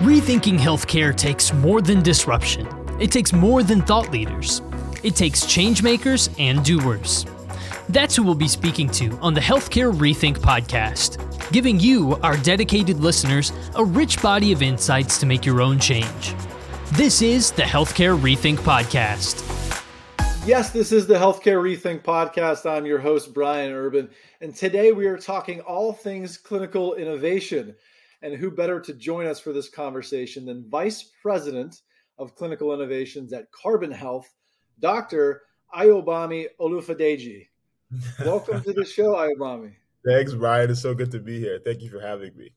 Rethinking healthcare takes more than disruption. It takes more than thought leaders. It takes changemakers and doers. That's who we'll be speaking to on the Healthcare Rethink podcast, giving you, our dedicated listeners, a rich body of insights to make your own change. This is the Healthcare Rethink podcast. Yes, this is the Healthcare Rethink podcast. I'm your host, Brian Urban, and today we are talking all things clinical innovation. And who better to join us for this conversation than Vice President of Clinical Innovations at Carbon Health, Dr. Ayobami Olufadeji. Welcome to the show, Ayobami. Thanks, Brian. It's so good to be here. Thank you for having me.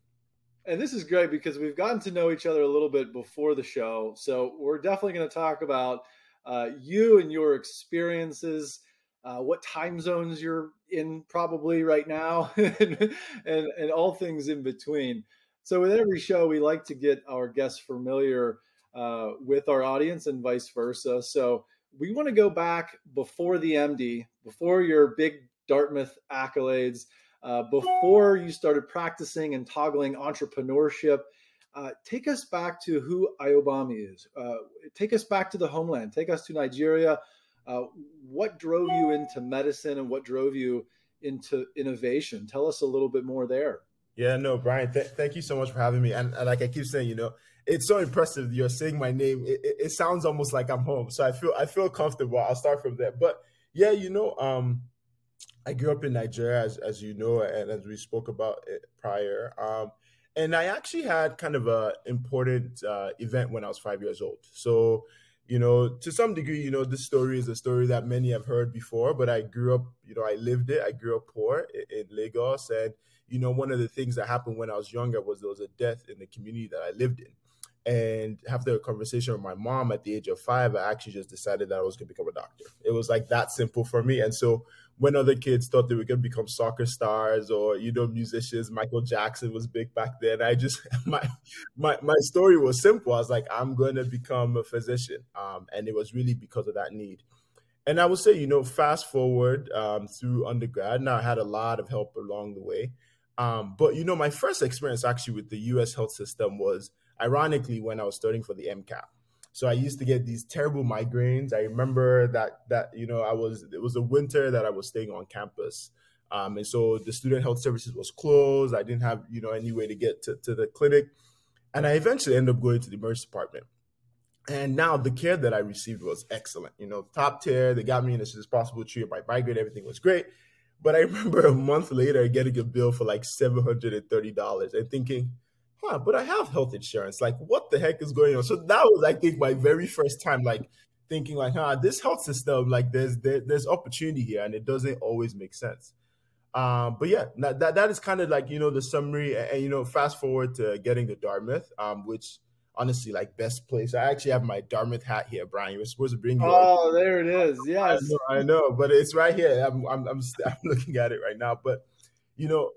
And this is great because we've gotten to know each other a little bit before the show. So we're definitely going to talk about uh, you and your experiences, uh, what time zones you're in probably right now, and, and, and all things in between. So, with every show, we like to get our guests familiar uh, with our audience and vice versa. So, we want to go back before the MD, before your big Dartmouth accolades, uh, before you started practicing and toggling entrepreneurship. Uh, take us back to who Ayobami is. Uh, take us back to the homeland. Take us to Nigeria. Uh, what drove you into medicine and what drove you into innovation? Tell us a little bit more there. Yeah, no, Brian, th- thank you so much for having me. And, and, like I keep saying, you know, it's so impressive. You're saying my name. It, it, it, sounds almost like I'm home. So I feel I feel comfortable. I'll start from there. But yeah, you know, um, I grew up in Nigeria, as, as you know, and as we spoke about it prior. Um, and I actually had kind of a important uh, event when I was five years old. So, you know, to some degree, you know, this story is a story that many have heard before. But I grew up, you know, I lived it. I grew up poor in, in Lagos, and you know, one of the things that happened when I was younger was there was a death in the community that I lived in. And after a conversation with my mom at the age of five, I actually just decided that I was going to become a doctor. It was like that simple for me. And so when other kids thought they were going to become soccer stars or you know musicians, Michael Jackson was big back then. I just my my my story was simple. I was like, I'm going to become a physician, um, and it was really because of that need. And I would say, you know, fast forward um, through undergrad. Now I had a lot of help along the way. Um, but you know, my first experience actually with the U.S. health system was ironically when I was studying for the MCAT. So I used to get these terrible migraines. I remember that that you know I was it was a winter that I was staying on campus, um, and so the student health services was closed. I didn't have you know any way to get to, to the clinic, and I eventually ended up going to the emergency department. And now the care that I received was excellent. You know, top tier. They got me in as soon as possible, treated my migraine. Everything was great. But I remember a month later getting a bill for like seven hundred and thinking, "Huh, but I have health insurance. Like, what the heck is going on?" So that was, I think, my very first time like thinking, like, "Huh, this health system, like, there's there, there's opportunity here, and it doesn't always make sense." Um, but yeah, that, that that is kind of like you know the summary, and, and, you know, fast forward to getting to Dartmouth, um, which honestly like best place. I actually have my Dartmouth hat here, Brian. You were supposed to bring. You. Oh, there it is. Yes, I know, I know, but it's right here. I'm I'm I'm, I'm looking at it right now. But you know,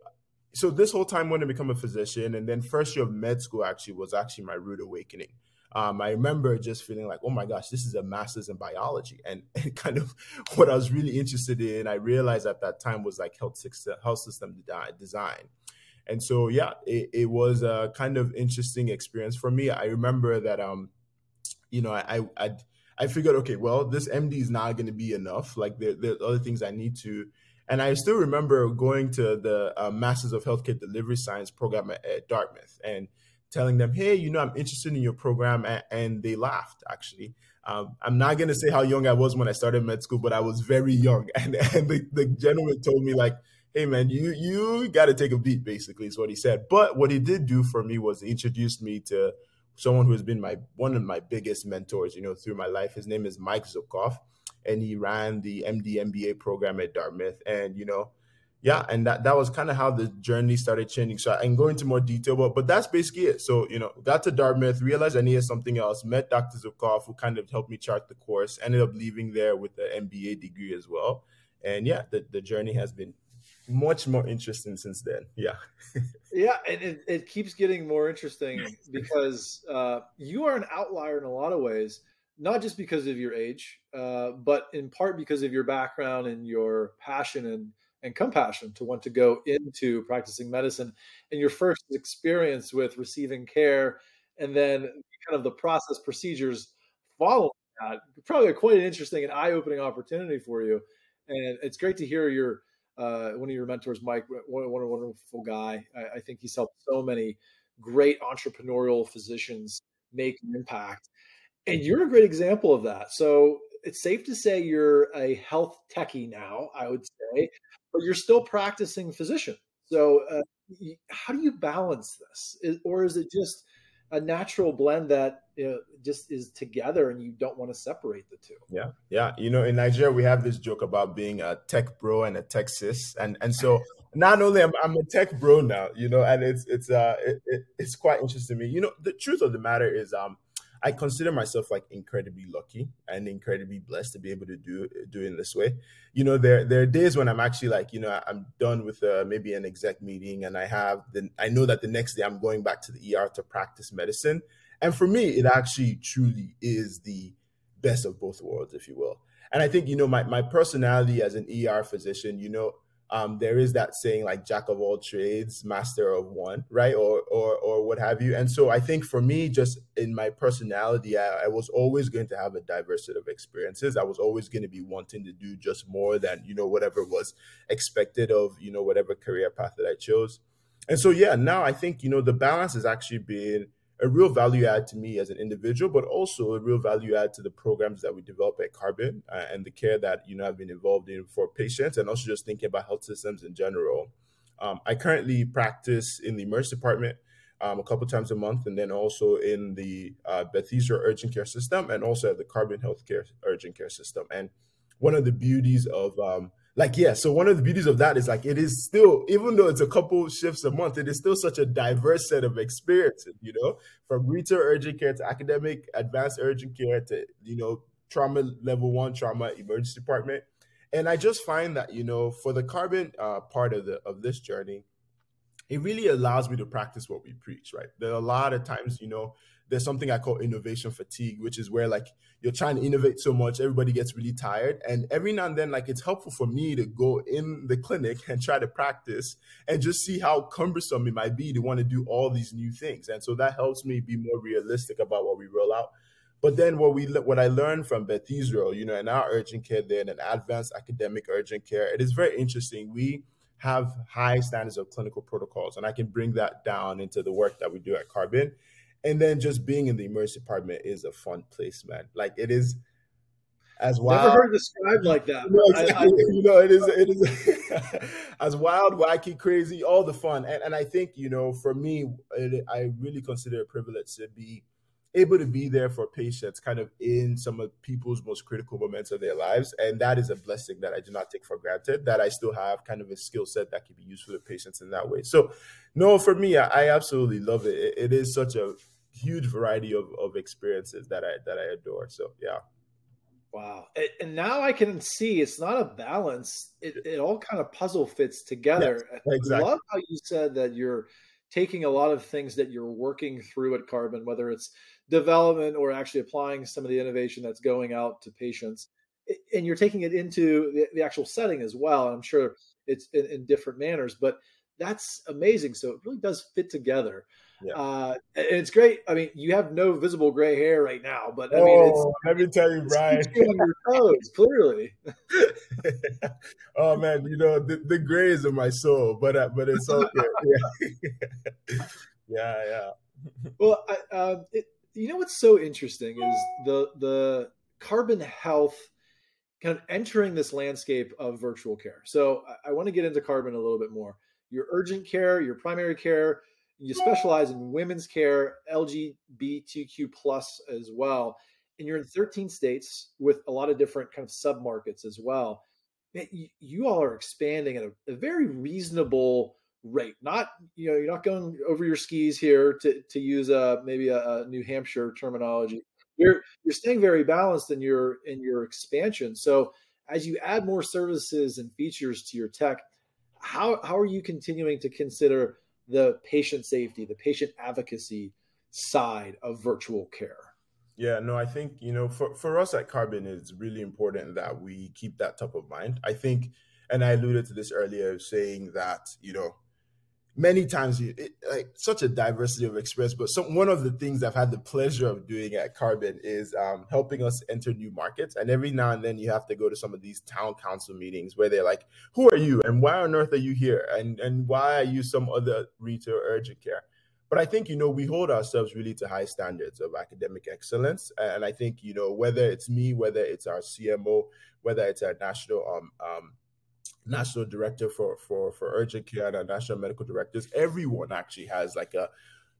so this whole time when to become a physician, and then first year of med school actually was actually my rude awakening. Um, I remember just feeling like, oh my gosh, this is a master's in biology, and, and kind of what I was really interested in. I realized at that time was like health system, health system design. And so, yeah, it, it was a kind of interesting experience for me. I remember that, um, you know, I, I, I figured, okay, well, this MD is not going to be enough. Like there, there's other things I need to. And I still remember going to the uh, Masters of Healthcare Delivery Science program at, at, Dartmouth and telling them, hey, you know, I'm interested in your program. And, they laughed, actually. Um, I'm not going to say how young I was when I started med school, but I was very young. And, and the, the gentleman told me, like, hey man, you you got to take a beat. Basically, is what he said. But what he did do for me was introduce me to someone who has been my one of my biggest mentors. You know, through my life. His name is Mike Zubkoff, and he ran the MD MBA program at Dartmouth. And you know, yeah, and that that was kind of how the journey started changing. So I can go into more detail, but but that's basically it. So you know, got to Dartmouth, realized I needed something else. Met Dr. Zubkoff, who kind of helped me chart the course. Ended up leaving there with an MBA degree as well. And yeah, the, the journey has been much more interesting since then. Yeah. yeah, and it, it keeps getting more interesting because uh, you are an outlier in a lot of ways, not just because of your age, uh, but in part because of your background and your passion and and compassion to want to go into practicing medicine and your first experience with receiving care and then kind of the process procedures following that. Probably quite an interesting and eye opening opportunity for you. And it's great to hear your uh, one of your mentors, Mike, one, one a wonderful guy. I, I, think he's helped so many great entrepreneurial physicians make an impact. And you're a great example of that. So it's safe to say you're a health techie now, I would say, but you're still practicing physician. So uh, how do you balance this? Is, or is it just a natural blend that you know, just is together and you don't want to separate the two. Yeah. Yeah. You know, in Nigeria, we have this joke about being a tech bro and a tech sis. And, and so not only am I'm a tech bro now, you know, and it's, it's, uh, it, it, it's quite interesting to me. You know, the truth of the matter is, um, I consider myself like incredibly lucky and incredibly blessed to be able to do do it in this way. You know, there there are days when I'm actually like, you know, I'm done with uh, maybe an exec meeting, and I have the I know that the next day I'm going back to the ER to practice medicine, and for me, it actually truly is the best of both worlds, if you will. And I think you know my my personality as an ER physician, you know, um, there is that saying like jack of all trades master of one right? Or or or what have you. And so i think for me just in my personality I, I, was always going to have a diverse set of experiences. I was always going to be wanting to do just more than you know whatever was expected of you know whatever career path that i chose. And so yeah now i think you know the balance has actually been a real value add to me as an individual, but also a real value add to the programs that we develop at Carbon uh, and the care that you know I've been involved in for patients, and also just thinking about health systems in general. Um, I currently practice in the emergency department um, a couple times a month, and then also in the uh, Bethesda urgent care system, and also at the Carbon Healthcare urgent care system. And one of the beauties of um, like yeah so one of the beauties of that is like it is still even though it's a couple shifts a month it is still such a diverse set of experiences you know? From retail urgent care to academic advanced urgent care to you know trauma level one trauma emergency department. And i just find that you know for the carbon uh, part of the of this journey it really allows me to practice what we preach right? There are a lot of times you know there's something I call innovation fatigue, which is where like you're trying to innovate so much, everybody gets really tired. And every now and then, like it's helpful for me to go in the clinic and try to practice and just see how cumbersome it might be to want to do all these new things. And so that helps me be more realistic about what we roll out. But then what we what I learned from Beth Israel, you know, in our urgent care there and an advanced academic urgent care, it is very interesting. We have high standards of clinical protocols, and I can bring that down into the work that we do at Carbon and then just being in the emergency department is a fun place, man. Like it is as wild. Never heard described like that. No, exactly. I, I, you know, it is it is as wild, wacky, crazy, all the fun. And and I think you know, for me, it, I really consider it a privilege to be able to be there for patients kind of in some of people's most critical moments of their lives and that is a blessing that i do not take for granted that i still have kind of a skill set that can be used for the patients in that way so no for me i, I absolutely love it. it it is such a huge variety of, of experiences that I that I adore. So yeah. Wow. And now I can see it's not a balance. It, it all kind of puzzle fits together. Yes, exactly. I love how you said that you're taking a lot of things that you're working through at Carbon, whether it's development or actually applying some of the innovation that's going out to patients, and you're taking it into the, the actual setting as well. I'm sure it's in, in different manners, but that's amazing. So it really does fit together. Yeah. Uh, and it's great. I mean, you have no visible gray hair right now, but I mean, it's, oh, let me tell you, Brian, your toes, clearly. oh man, you know the, the gray is in my soul, but uh, but it's okay. yeah, yeah, yeah. Well, I, uh, it, you know what's so interesting is the the carbon health kind of entering this landscape of virtual care. So I, I want to get into carbon a little bit more. Your urgent care, your primary care you specialize in women's care, LGBTQ plus as well, and you're in 13 states with a lot of different kind of sub markets as well. You, you all are expanding at a, a, very reasonable rate. Not you know you're not going over your skis here to to use a maybe a, a New Hampshire terminology. You're you're staying very balanced in your in your expansion. So as you add more services and features to your tech, how how are you continuing to consider the patient safety, the patient advocacy side of virtual care? Yeah, no, I think, you know, for, for us at Carbon, it's really important that we keep that top of mind. I think, and I alluded to this earlier, saying that, you know, many times you it, like such a diversity of experience but some one of the things i've had the pleasure of doing at carbon is um, helping us enter new markets and every now and then you have to go to some of these town council meetings where they're like who are you and why on earth are you here and and why are you some other retail urgent care? But i think you know we hold ourselves really to high standards of academic excellence and i think you know whether it's me whether it's our cmo whether it's our national um, um national director for for for urgent care and our national medical directors everyone actually has like a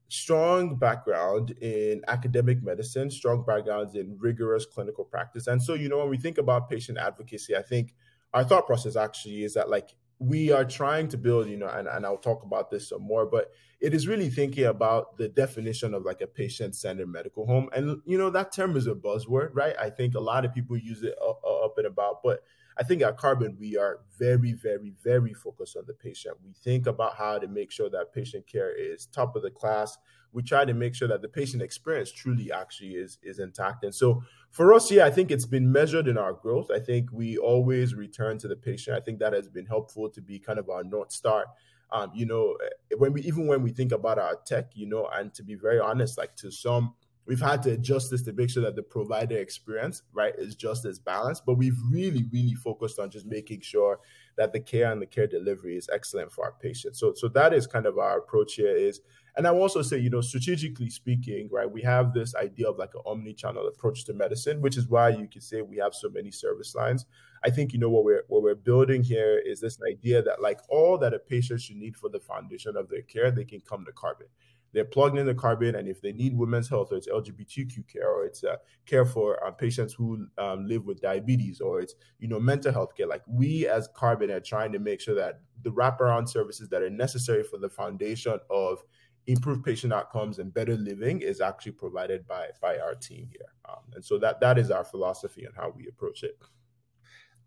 strong background in academic medicine strong backgrounds in rigorous clinical practice. And so you know when we think about patient advocacy i think our thought process actually is that like we are trying to build you know and, and i'll talk about this some more but it is really thinking about the definition of like a patient-centered medical home. And you know that term is a buzzword right? I think a lot of people use it uh, uh, up and about but I think at Carbon, we are very, very, very focused on the patient. We think about how to make sure that patient care is top of the class. We try to make sure that the patient experience truly actually is, is intact. And so for us, yeah, I think it's been measured in our growth. I think we always return to the patient. I think that has been helpful to be kind of our North Star. Um, you know, when we even when we think about our tech, you know, and to be very honest, like to some we've had to adjust this to make sure that the provider experience right is just as balanced but we've really really focused on just making sure that the care and the care delivery is excellent for our patients. So so that is kind of our approach here is and i also say you know strategically speaking right we have this idea of like an omni-channel approach to medicine which is why you can say we have so many service lines. I think you know what we're what we're building here is this idea that like all that a patient should need for the foundation of their care they can come to carbon they're plugged in the carbon and if they need women's health or it's lgbtq care or it's uh, care for uh, patients who um, live with diabetes or it's you know mental health care like we as carbon are trying to make sure that the wraparound services that are necessary for the foundation of improved patient outcomes and better living is actually provided by by our team here. Um, and so that that is our philosophy and how we approach it.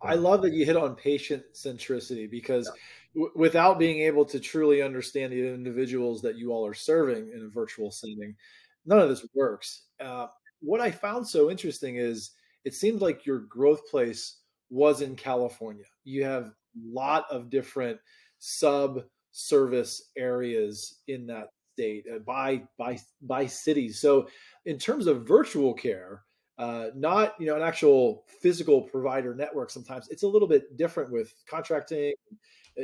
I love that you hit on patient centricity because yeah without being able to truly understand the individuals that you all are serving in a virtual setting, none of this works. Uh, what I found so interesting is it seemed like your growth place was in California. You have a lot of different sub service areas in that state uh, by by by cities. So in terms of virtual care, uh, not you know an actual physical provider network. Sometimes it's a little bit different with contracting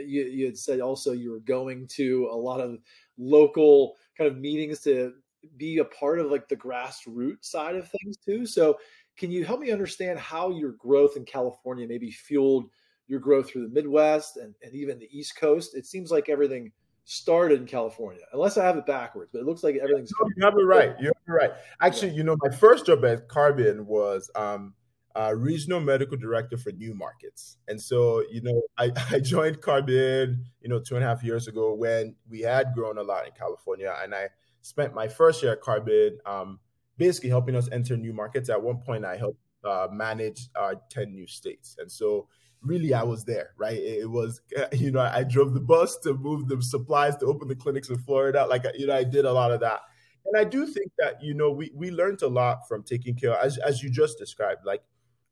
you, you had said also you were going to a lot of local kind of meetings to be a part of like the grassroots side of things too. So can you help me understand how your growth in California maybe fueled your growth through the Midwest and, and even the East Coast? It seems like everything started in California, unless I have it backwards, but it looks like everything's. you have it right. You have it right. Actually, you know, my first job at Carbon was um, uh, regional medical director for new markets. And so, you know, I, I joined Carbon, you know, two and a half years ago when we had grown a lot in California. And I spent my first year at Carbon um, basically helping us enter new markets. At one point, I helped uh, manage our 10 new states. And so, really, I was there, right? It was, you know, I drove the bus to move the supplies to open the clinics in Florida. Like, you know, I did a lot of that. And I do think that, you know, we, we learned a lot from taking care, as, as you just described, like,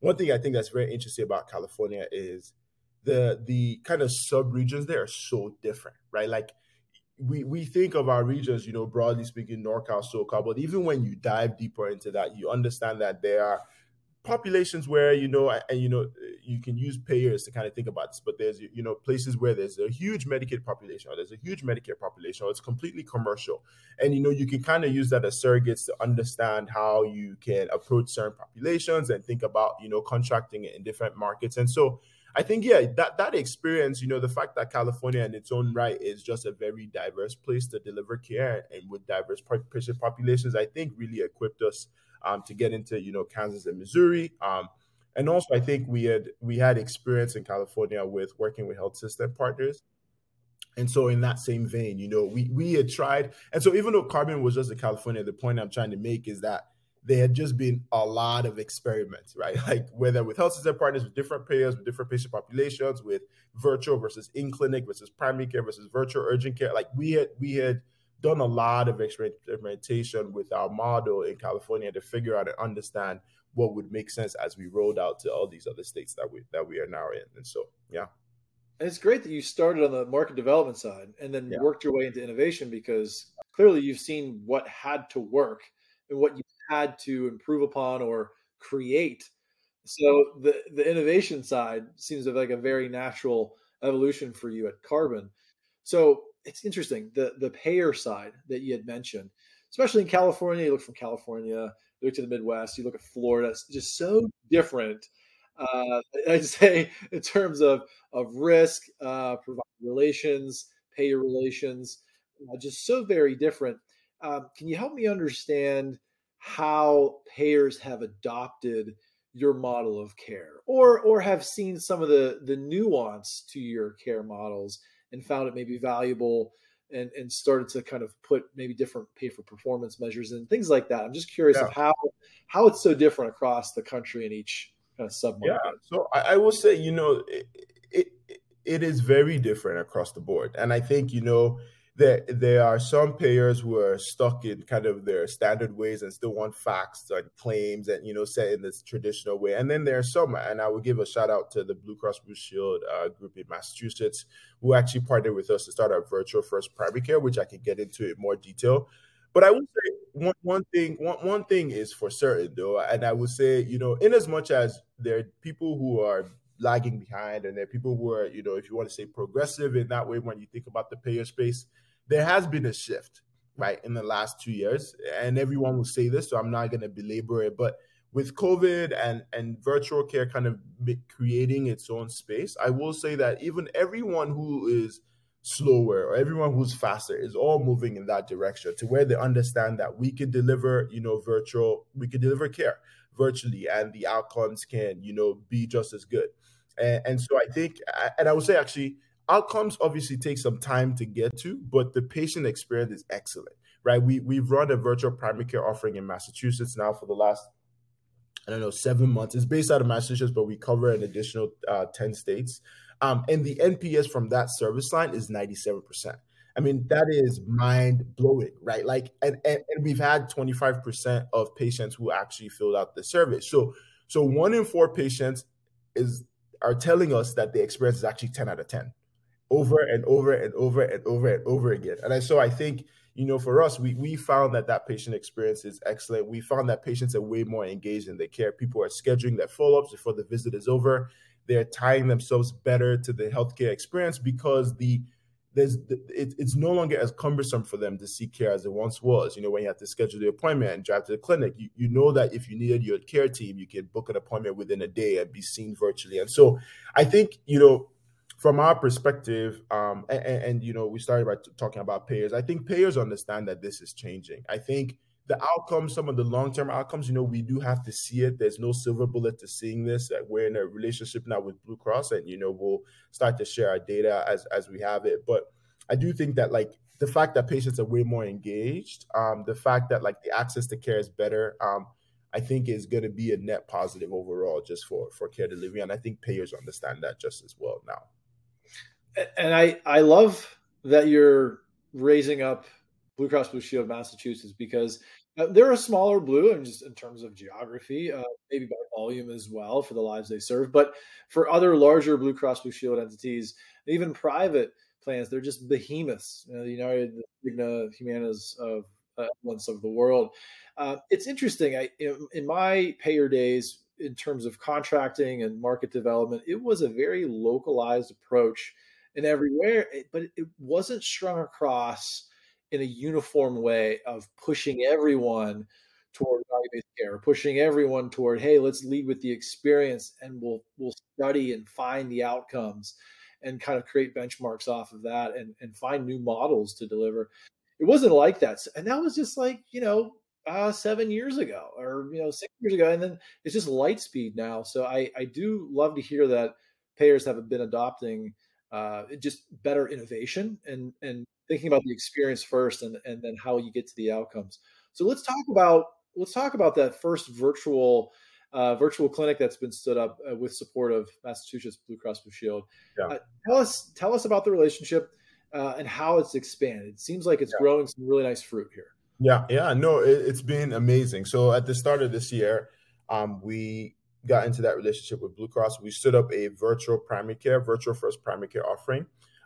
one thing I think that's very interesting about California is the the kind of sub regions there are so different, right? Like we we think of our regions, you know, broadly speaking, NorCal, SoCal, but even when you dive deeper into that, you understand that there are populations where you know and you know you can use payers to kind of think about this but there's you know places where there's a huge medicaid population or there's a huge medicare population or it's completely commercial. And you know you can kind of use that as surrogates to understand how you can approach certain populations and think about you know contracting it in different markets. And so I think yeah, that that experience, you know, the fact that California in its own right is just a very diverse place to deliver care and with diverse patient populations, I think really equipped us um, to get into you know Kansas and Missouri. Um, and also, I think we had we had experience in California with working with health system partners. And so, in that same vein, you know, we we had tried, and so even though Carbon was just in California, the point I'm trying to make is that there had just been a lot of experiments, right? Like whether with health system partners, with different payers, with different patient populations, with virtual versus in clinic versus primary care versus virtual urgent care. Like we had we had done a lot of experimentation with our model in California to figure out and understand what would make sense as we rolled out to all these other states that we that we are now in. And so, yeah. And it's great that you started on the market development side and then yeah. worked your way into innovation because clearly you've seen what had to work and what you had to improve upon or create. So the the innovation side seems like a very natural evolution for you at Carbon. So it's interesting the the payer side that you had mentioned, especially in California. You look from California, you look to the Midwest, you look at Florida. It's just so different. Uh, I'd say in terms of of risk, uh, relations, payer relations, uh, just so very different. Um, can you help me understand how payers have adopted your model of care, or or have seen some of the the nuance to your care models and found it maybe valuable and and started to kind of put maybe different pay for performance measures and things like that. I'm just curious yeah. of how how it's so different across the country in each kind of sub Yeah, so I, I, will say, you know, it, it it is very different across the board, and I think you know there there are some payers who are stuck in kind of their standard ways and still want fax and claims and you know set in this traditional way. And then there are some and i will give a shout out to the blue cross blue shield uh, group in massachusetts who actually partnered with us to start our virtual first primary care which i can get into in more detail. But i would say one, one thing one, one thing is for certain though and i would say you know in as much as there are people who are lagging behind and there are people who are you know if you want to say progressive in that way when you think about the payer space there has been a shift, right, in the last two years, and everyone will say this, so I'm not going to belabor it, but with COVID and and virtual care kind of creating its own space, I will say that even everyone who is slower or everyone who's faster is all moving in that direction to where they understand that we can deliver, you know, virtual, we can deliver care virtually, and the outcomes can, you know, be just as good. And, and so I think, and I would say actually, outcomes obviously take some time to get to, but the patient experience is excellent, right? We we've run a virtual primary care offering in Massachusetts now for the last I don't know seven months. It's based out of Massachusetts, but we cover an additional uh, ten states. Um, and the NPS from that service line is ninety seven percent. I mean, that is mind blowing, right? Like, and, and, and we've had 25% of patients who actually filled out the survey. So, so one in four patients is are telling us that the experience is actually 10 out of 10, over and over and over and over and over again. And so I think, you know, for us, we, we found that that patient experience is excellent. We found that patients are way more engaged in their care. People are scheduling their follow ups before the visit is over. They're tying themselves better to the healthcare experience because the there's it, it's no longer as cumbersome for them to seek care as it once was. You know, when you have to schedule the appointment and drive to the clinic, you, you know that if you needed your care team, you can book an appointment within a day and be seen virtually. And so I think, you know, from our perspective, um, and, and, you know, we started by t- talking about payers. I think payers understand that this is changing. I think the outcomes, some of the long term outcomes, you know, we do have to see it. There's no silver bullet to seeing this. We're in a relationship now with Blue Cross, and you know, we'll start to share our data as as we have it. But I do think that like the fact that patients are way more engaged, um, the fact that like the access to care is better, um, I think is going to be a net positive overall just for for care delivery, and I think payers understand that just as well now and I I love that you're raising up Blue Cross Blue Shield Massachusetts because uh, they're a smaller blue and just in terms of geography, uh, maybe by volume as well for the lives they serve. But for other larger Blue Cross Blue Shield entities, even private plans, they're just behemoths. You know, the United, the Humanas of uh, of the world. Uh, it's interesting. I in, in my payer days, in terms of contracting and market development, it was a very localized approach and everywhere, but it wasn't strung across in a uniform way of pushing everyone toward value-based care, pushing everyone toward, hey, let's lead with the experience and we'll we'll study and find the outcomes and kind of create benchmarks off of that and, and find new models to deliver. It wasn't like that. And that was just like, you know, uh, seven years ago or, you know, six years ago. And then it's just light speed now. So I, I do love to hear that payers have been adopting uh, just better innovation and and thinking about the experience first and and then how you get to the outcomes. So let's talk about let's talk about that first virtual uh, virtual clinic that's been stood up uh, with support of Massachusetts Blue Cross Blue Shield. Yeah. Uh, tell us tell us about the relationship uh, and how it's expanded. It seems like it's yeah. growing some really nice fruit here. Yeah, yeah, no, it, has been amazing. So at the start of this year, um, we got into that relationship with Blue Cross, we stood up a virtual primary care, virtual first primary care offering.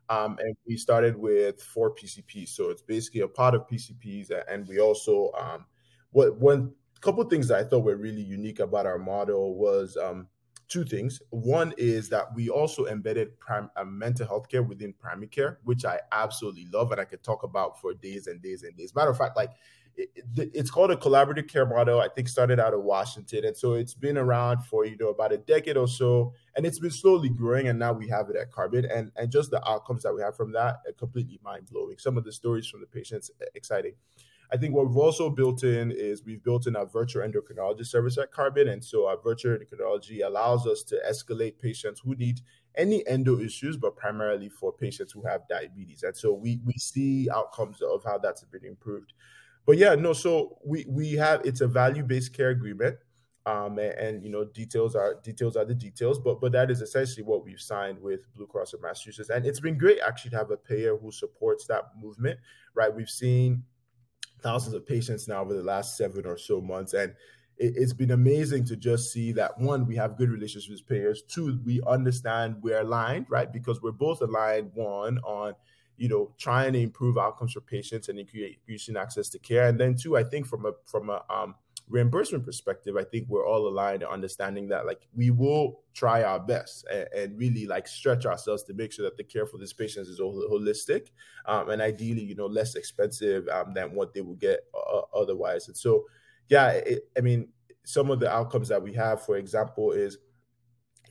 Um, and we started with four PCPs. So it's basically a pot of PCPs. And we also, um, what one couple things that I thought were really unique about our model was um, two things. One is that we also embedded prim- uh, mental health care within primary care, which I absolutely love and I could talk about for days and days and days. Matter of fact, like it's called a collaborative care model. I think started out of Washington, and so it's been around for you know about a decade or so, and it's been slowly growing. And now we have it at Carbon, and and just the outcomes that we have from that are completely mind blowing. Some of the stories from the patients exciting. I think what we've also built in is we've built in our virtual endocrinology service at Carbon. and so our virtual endocrinology allows us to escalate patients who need any endo issues, but primarily for patients who have diabetes. And so we we see outcomes of how that's been improved but yeah, no. So we we have it's a value based care agreement, um, and, and, you know details are details are the details. But but that is essentially what we've signed with Blue Cross of Massachusetts, and it's been great actually to have a payer who supports that movement. Right, we've seen thousands of patients now over the last seven or so months, and it, has been amazing to just see that one we have good relationships with payers. Two, we understand we're aligned, right, because we're both aligned. One on you know, trying to improve outcomes for patients and increasing access to care. And then too, I think from a from a um, reimbursement perspective, I think we're all aligned in understanding that like we will try our best and, and, really like stretch ourselves to make sure that the care for these patients is holistic um, and ideally, you know, less expensive um, than what they would get uh, otherwise. And so, yeah, it, I mean, some of the outcomes that we have, for example, is,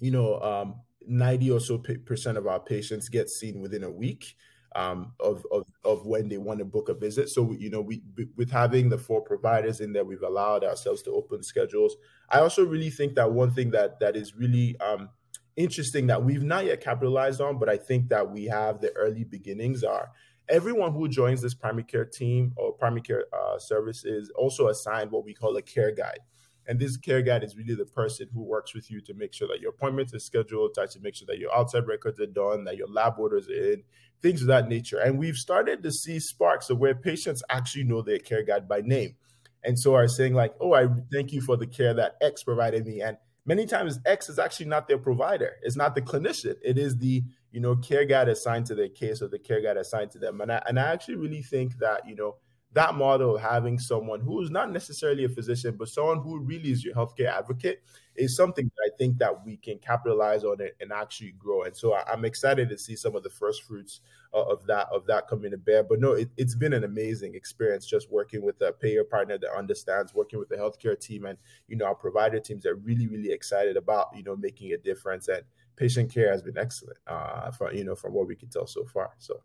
you know, um, 90 or so percent of our patients get seen within a week um, of, of, of when they want to book a visit. So, you know, we with having the four providers in there, we've allowed ourselves to open schedules. I also really think that one thing that that is really um, interesting that we've not yet capitalized on, but I think that we have the early beginnings are everyone who joins this primary care team or primary care uh, service is also assigned what we call a care guide. And this care guide is really the person who works with you to make sure that your appointments are scheduled, to make sure that your outside records are done, that your lab orders are in, things of that nature. And we've started to see sparks of where patients actually know their care guide by name. And so are saying, like, oh, I thank you for the care that X provided me. And many times X is actually not their provider. It's not the clinician. It is the, you know, care guide assigned to their case or the care guide assigned to them. And I, and I actually really think that, you know, that model of having someone who is not necessarily a physician, but someone who really is your healthcare advocate is something that I think that we can capitalize on it and actually grow. And so I'm excited to see some of the first fruits of that of that coming to bear. But no, it, has been an amazing experience just working with a payer partner that understands, working with the healthcare team, and you know our provider teams are really really excited about you know making a difference. And patient care has been excellent, uh, from you know from what we can tell so far. So.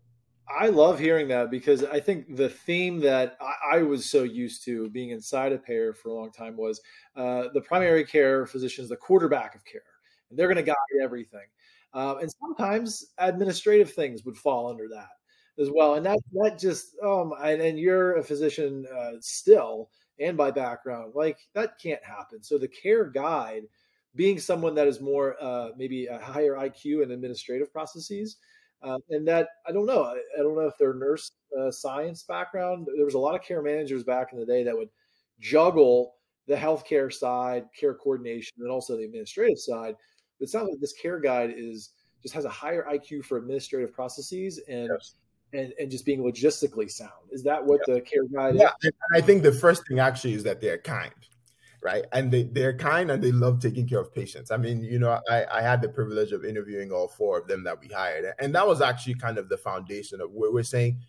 I love hearing that because I think the theme that I, I, was so used to being inside a payer for a long time was uh, the primary care physician is the quarterback of care, and they're going to guide everything. Uh, and sometimes administrative things would fall under that as well. And that that just um and, and you're a physician uh, still and by background, like that can't happen. So the care guide being someone that is more uh, maybe a higher IQ and administrative processes uh, and that I don't know. I, I, don't know if they're nurse uh, science background. There was a lot of care managers back in the day that would juggle the healthcare side, care coordination, and also the administrative side. But it sounds like this care guide is just has a higher IQ for administrative processes and yes. and, and just being logistically sound. Is that what yeah. the care guide yeah. is? I think the first thing actually is that they're kind right? And they, they're kind and they love taking care of patients. I mean, you know, I, I had the privilege of interviewing all four of them that we hired. And that was actually kind of the foundation of where we're saying,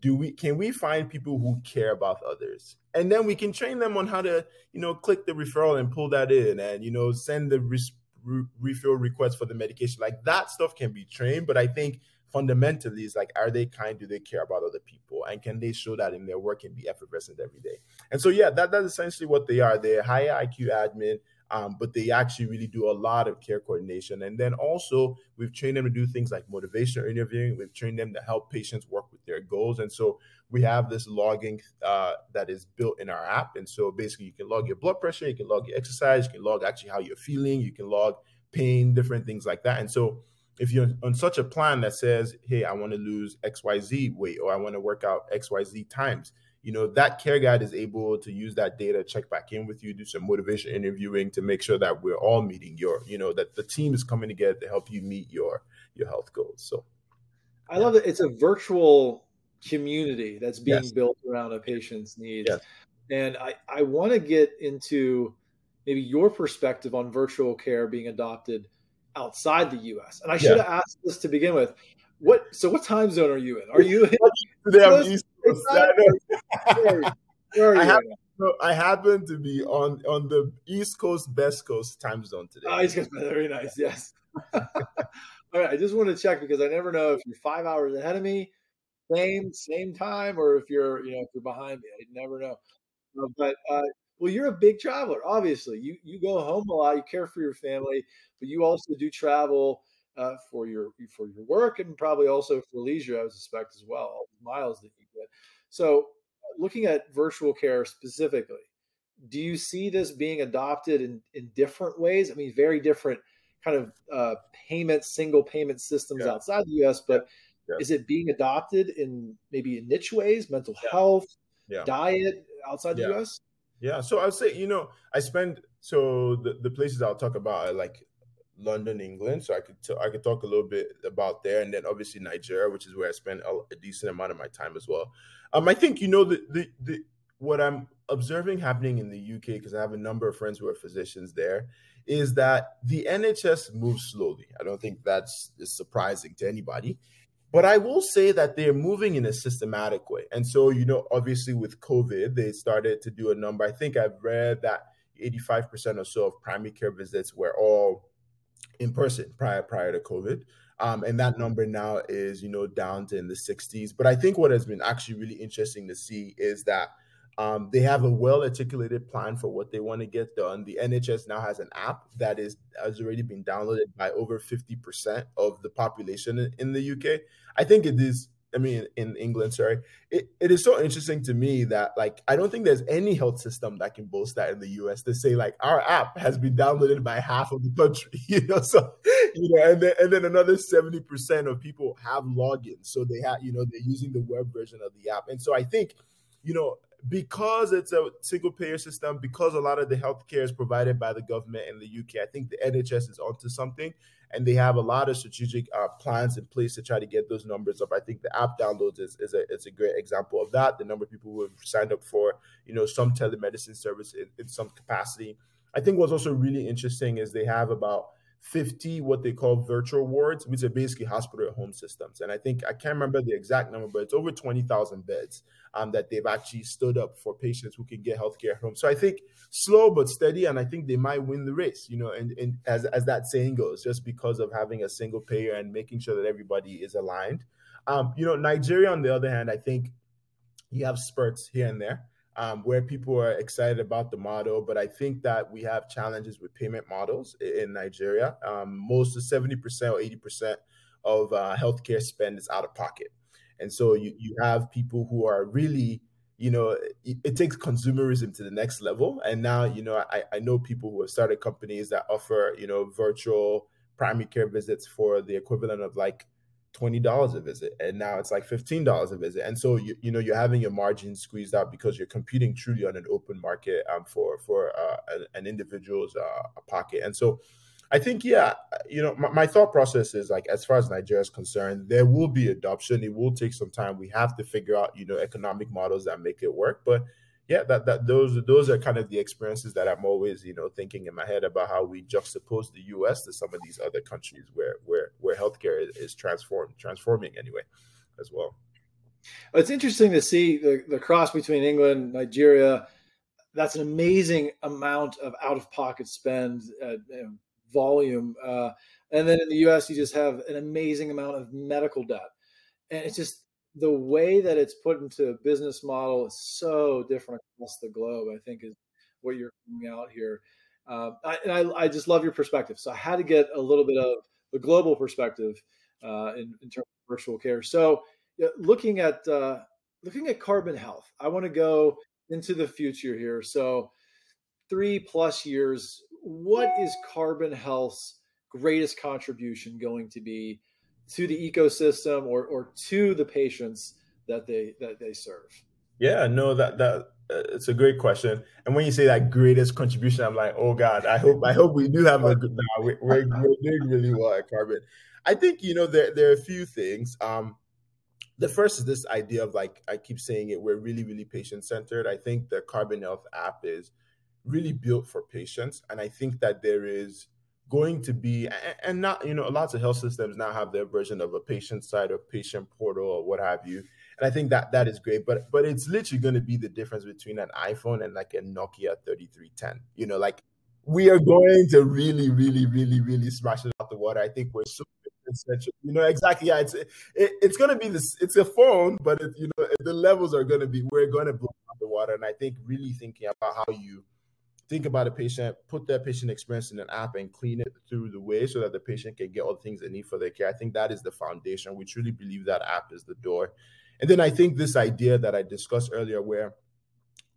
do we can we find people who care about others? And then we can train them on how to, you know, click the referral and pull that in and, you know, send the re- refill request for the medication. Like that stuff can be trained. But I think fundamentally is like are they kind? Do they care about other people? And can they show that in their work and be effervescent every day? And so yeah that, that's essentially what they are. They're high iq admin um, but they actually really do a lot of care coordination. And then also we've trained them to do things like motivational interviewing. We've trained them to help patients work with their goals. And so we have this logging uh, that is built in our app. And so basically you can log your blood pressure you can log your exercise you can log actually how you're feeling you can log pain different things like that. And so if you're on such a plan that says, hey, I want to lose XYZ weight or I want to work out XYZ times, you know that care guide is able to use that data check back in with you do some motivation interviewing to make sure that we're all meeting your you know that the team is coming together to help you meet your your health goals so i love that it's a virtual community that's being yes. built around a patient's needs yes. and i i want to get into maybe your perspective on virtual care being adopted outside the us and i should yeah. have asked this to begin with what so what time zone are you in are you in East I, happen, I happen to be on on the East Coast, Best Coast time zone today. Oh, East Coast, very nice. Yes. All right, I just want to check because I never know if you're five hours ahead of me, same same time, or if you're you know if you're behind me. I never know. Uh, but uh, well, you're a big traveler. Obviously, you you go home a lot. You care for your family, but you also do travel. Uh, for your for your work and probably also for leisure, I would suspect as well. All the miles that you get. So, looking at virtual care specifically, do you see this being adopted in, in different ways? I mean, very different kind of uh, payment, single payment systems yeah. outside the US, but yeah. is it being adopted in maybe in niche ways, mental yeah. health, diet outside the US? Yeah. So I would say, you know, I spend, so the, the places I'll talk about are like London, England. So I could t- I could talk a little bit about there, and then obviously Nigeria, which is where I spend a, a decent amount of my time as well. Um, I think you know the the, the what I'm observing happening in the UK because I have a number of friends who are physicians there is that the NHS moves slowly. I don't think that's surprising to anybody. But I will say that they're moving in a systematic way. And so, you know, obviously with COVID, they started to do a number. I think I've read that 85% or so of primary care visits were all in person prior prior to COVID. Um, and that number now is you know down to in the 60s. But I think what has been actually really interesting to see is that um, they have a well articulated plan for what they want to get done. The NHS now has an app that is has already been downloaded by over 50% of the population in the UK. I think it is I mean, in England, sorry. It, it is so interesting to me that, like, I don't think there's any health system that can boast that in the US to say, like, our app has been downloaded by half of the country, you know? So, you know, and then, and then another 70% of people have logins. So they have, you know, they're using the web version of the app. And so I think, you know, because it's a single payer system, because a lot of the healthcare is provided by the government in the UK, I think the NHS is onto something and they have a lot of strategic uh, plans in place to try to get those numbers up. I think the app downloads is, is, a, is a great example of that. The number of people who have signed up for, you know, some telemedicine service in, in some capacity. I think what's also really interesting is they have about 50 what they call virtual wards, which are basically hospital at home systems. And I think I can't remember the exact number, but it's over 20,000 beds um, that they've actually stood up for patients who can get healthcare at home. So I think slow but steady, and I think they might win the race, you know, and, and as, as that saying goes, just because of having a single payer and making sure that everybody is aligned. Um, you know, Nigeria, on the other hand, I think you have spurts here and there um, where people are excited about the model. But I think that we have challenges with payment models in Nigeria. Um, most of 70% or 80% of uh, healthcare spend is out of pocket. And so you, you have people who are really, you know, it, it, takes consumerism to the next level. And now, you know, I, I know people who have started companies that offer, you know, virtual primary care visits for the equivalent of like twenty dollars a visit, and now it's like fifteen dollars a visit. And so you you know you're having your margins squeezed out because you're competing truly on an open market um, for for uh, an, individual's uh, pocket. And so I think yeah, you know my, my thought process is like as far as Nigeria is concerned, there will be adoption. It will take some time. We have to figure out you know economic models that make it work, but yeah, that that those those are kind of the experiences that I'm always you know thinking in my head about how we juxtapose the U.S. to some of these other countries where where where healthcare is, is transformed transforming anyway, as well. It's interesting to see the the cross between England, Nigeria. That's an amazing amount of out of pocket spend uh, volume, uh, and then in the U.S. you just have an amazing amount of medical debt, and it's just the way that it's put into a business model is so different across the globe. I think is what you're coming out here, uh, I, and I, I, just love your perspective. So I had to get a little bit of the global perspective uh, in, in, terms of virtual care. So looking at uh, looking at carbon health, I want to go into the future here. So three plus years, what is carbon health's greatest contribution going to be to the ecosystem or, or to the patients that they that they serve? Yeah, no, that that uh, it's a great question. And when you say that greatest contribution, I'm like, oh God, I hope I hope we do have a good. Nah, we're, we're, we're doing really well at Carbon. I think you know there there are a few things. Um, the first is this idea of like I keep saying it, we're really really patient centered. I think the Carbon Health app is really built for patients, and I think that there is going to be and not you know lots of health systems now have their version of a patient side or patient portal or what have you and I think that that is great. But but it's literally going to be the difference between an iPhone and like a Nokia 3310. You know, like we are going to really, really, really, really smash it out the water. I think we're so. You know, exactly. Yeah, it's it, it's going to be this. It's a phone, but it, you know the levels are going to be. We're going to blow out the water, and I think really thinking about how you think about a patient, put that patient experience in an app and clean it through the way so that the patient can get all the things they need for their care. I think that is the foundation. We truly believe that app is the door. And then I think this idea that I discussed earlier, where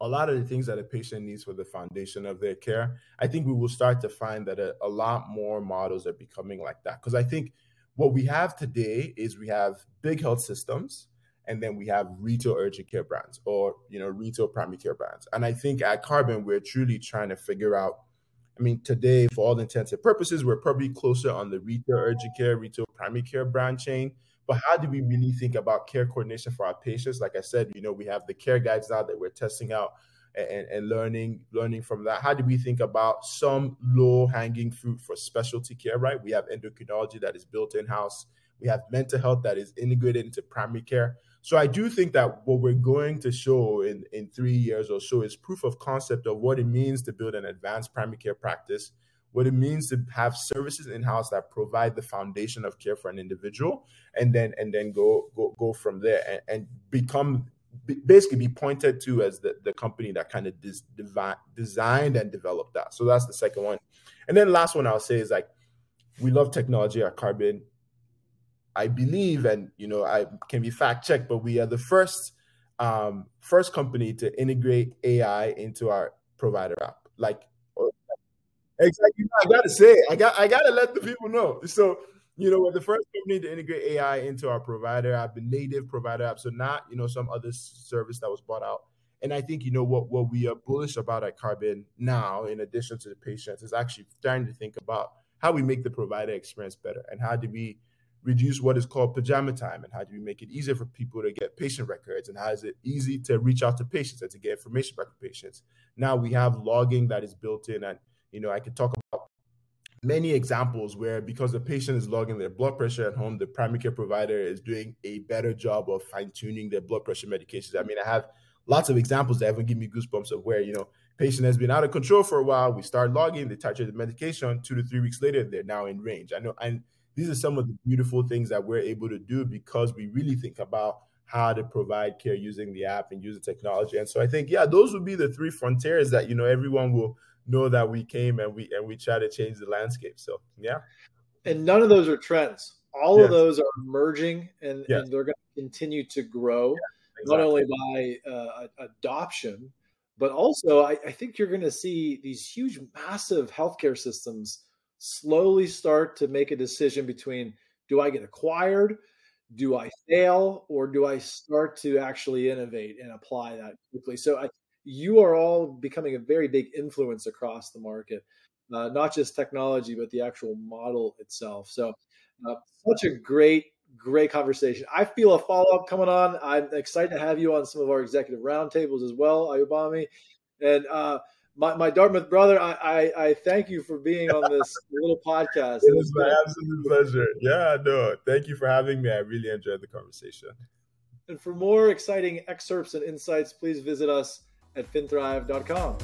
a lot of the things that a patient needs for the foundation of their care, I think we will start to find that a, a lot more models are becoming like that. Because I think what we have today is we have big health systems and then we have retail urgent care brands or you know retail primary care brands and i think at carbon we're truly trying to figure out i mean today for all intents and purposes we're probably closer on the retail urgent care retail primary care brand chain but how do we really think about care coordination for our patients? Like I said, you know, we have the care guides now that we're testing out and, and learning learning from that. How do we think about some low hanging fruit for specialty care? Right, we have endocrinology that is built in house. We have mental health that is integrated into primary care. So I do think that what we're going to show in, in three years or so is proof of concept of what it means to build an advanced primary care practice what it means to have services in house that provide the foundation of care for an individual, and then and then go go go from there and, and become basically be pointed to as the, the company that kind of dis, devi- designed and developed that. So that's the second one. And then last one I'll say is like we love technology at Carbon. I believe, and you know, I can be fact checked, but we are the first um, first company to integrate AI into our provider app. Like Exactly. I gotta say, I got I gotta let the people know. So, you know, we're the first company to integrate AI into our provider app, the native provider app. So not, you know, some other service that was bought out. And I think, you know, what what we are bullish about at Carbon now, in addition to the patients, is actually starting to think about how we make the provider experience better and how do we reduce what is called pajama time and how do we make it easier for people to get patient records and how is it easy to reach out to patients and to get information about the patients now we have logging that is built in and you know, I could talk about many examples where because the patient is logging their blood pressure at home, the primary care provider is doing a better job of fine tuning their blood pressure medications. I mean, I have lots of examples that even give me goosebumps of where, you know, patient has been out of control for a while. We start logging, they titrate the medication, two to three weeks later, they're now in range. I know, and these are some of the beautiful things that we're able to do because we really think about how to provide care using the app and using technology. And so I think, yeah, those would be the three frontiers that, you know, everyone will know that we came and we and we try to change the landscape. So yeah. And none of those are trends. All yes. of those are emerging and, yes. and they're going to continue to grow, exactly. not only by uh, adoption, but also I, I think you're going to see these huge, massive healthcare systems slowly start to make a decision between do I get acquired? Do I fail or do I start to actually innovate and apply that quickly? So I, you are all becoming a very big influence across the market, uh, not just technology, but the actual model itself. So, uh, such a great, great conversation. I feel a follow up coming on. I'm excited to have you on some of our executive roundtables as well, Ayobami. And uh, my, my Dartmouth brother, I, I, I, thank you for being on this little podcast. It was my absolute pleasure. Yeah, no, thank you for having me. I really enjoyed the conversation. And for more exciting excerpts and insights, please visit us at finthrive.com.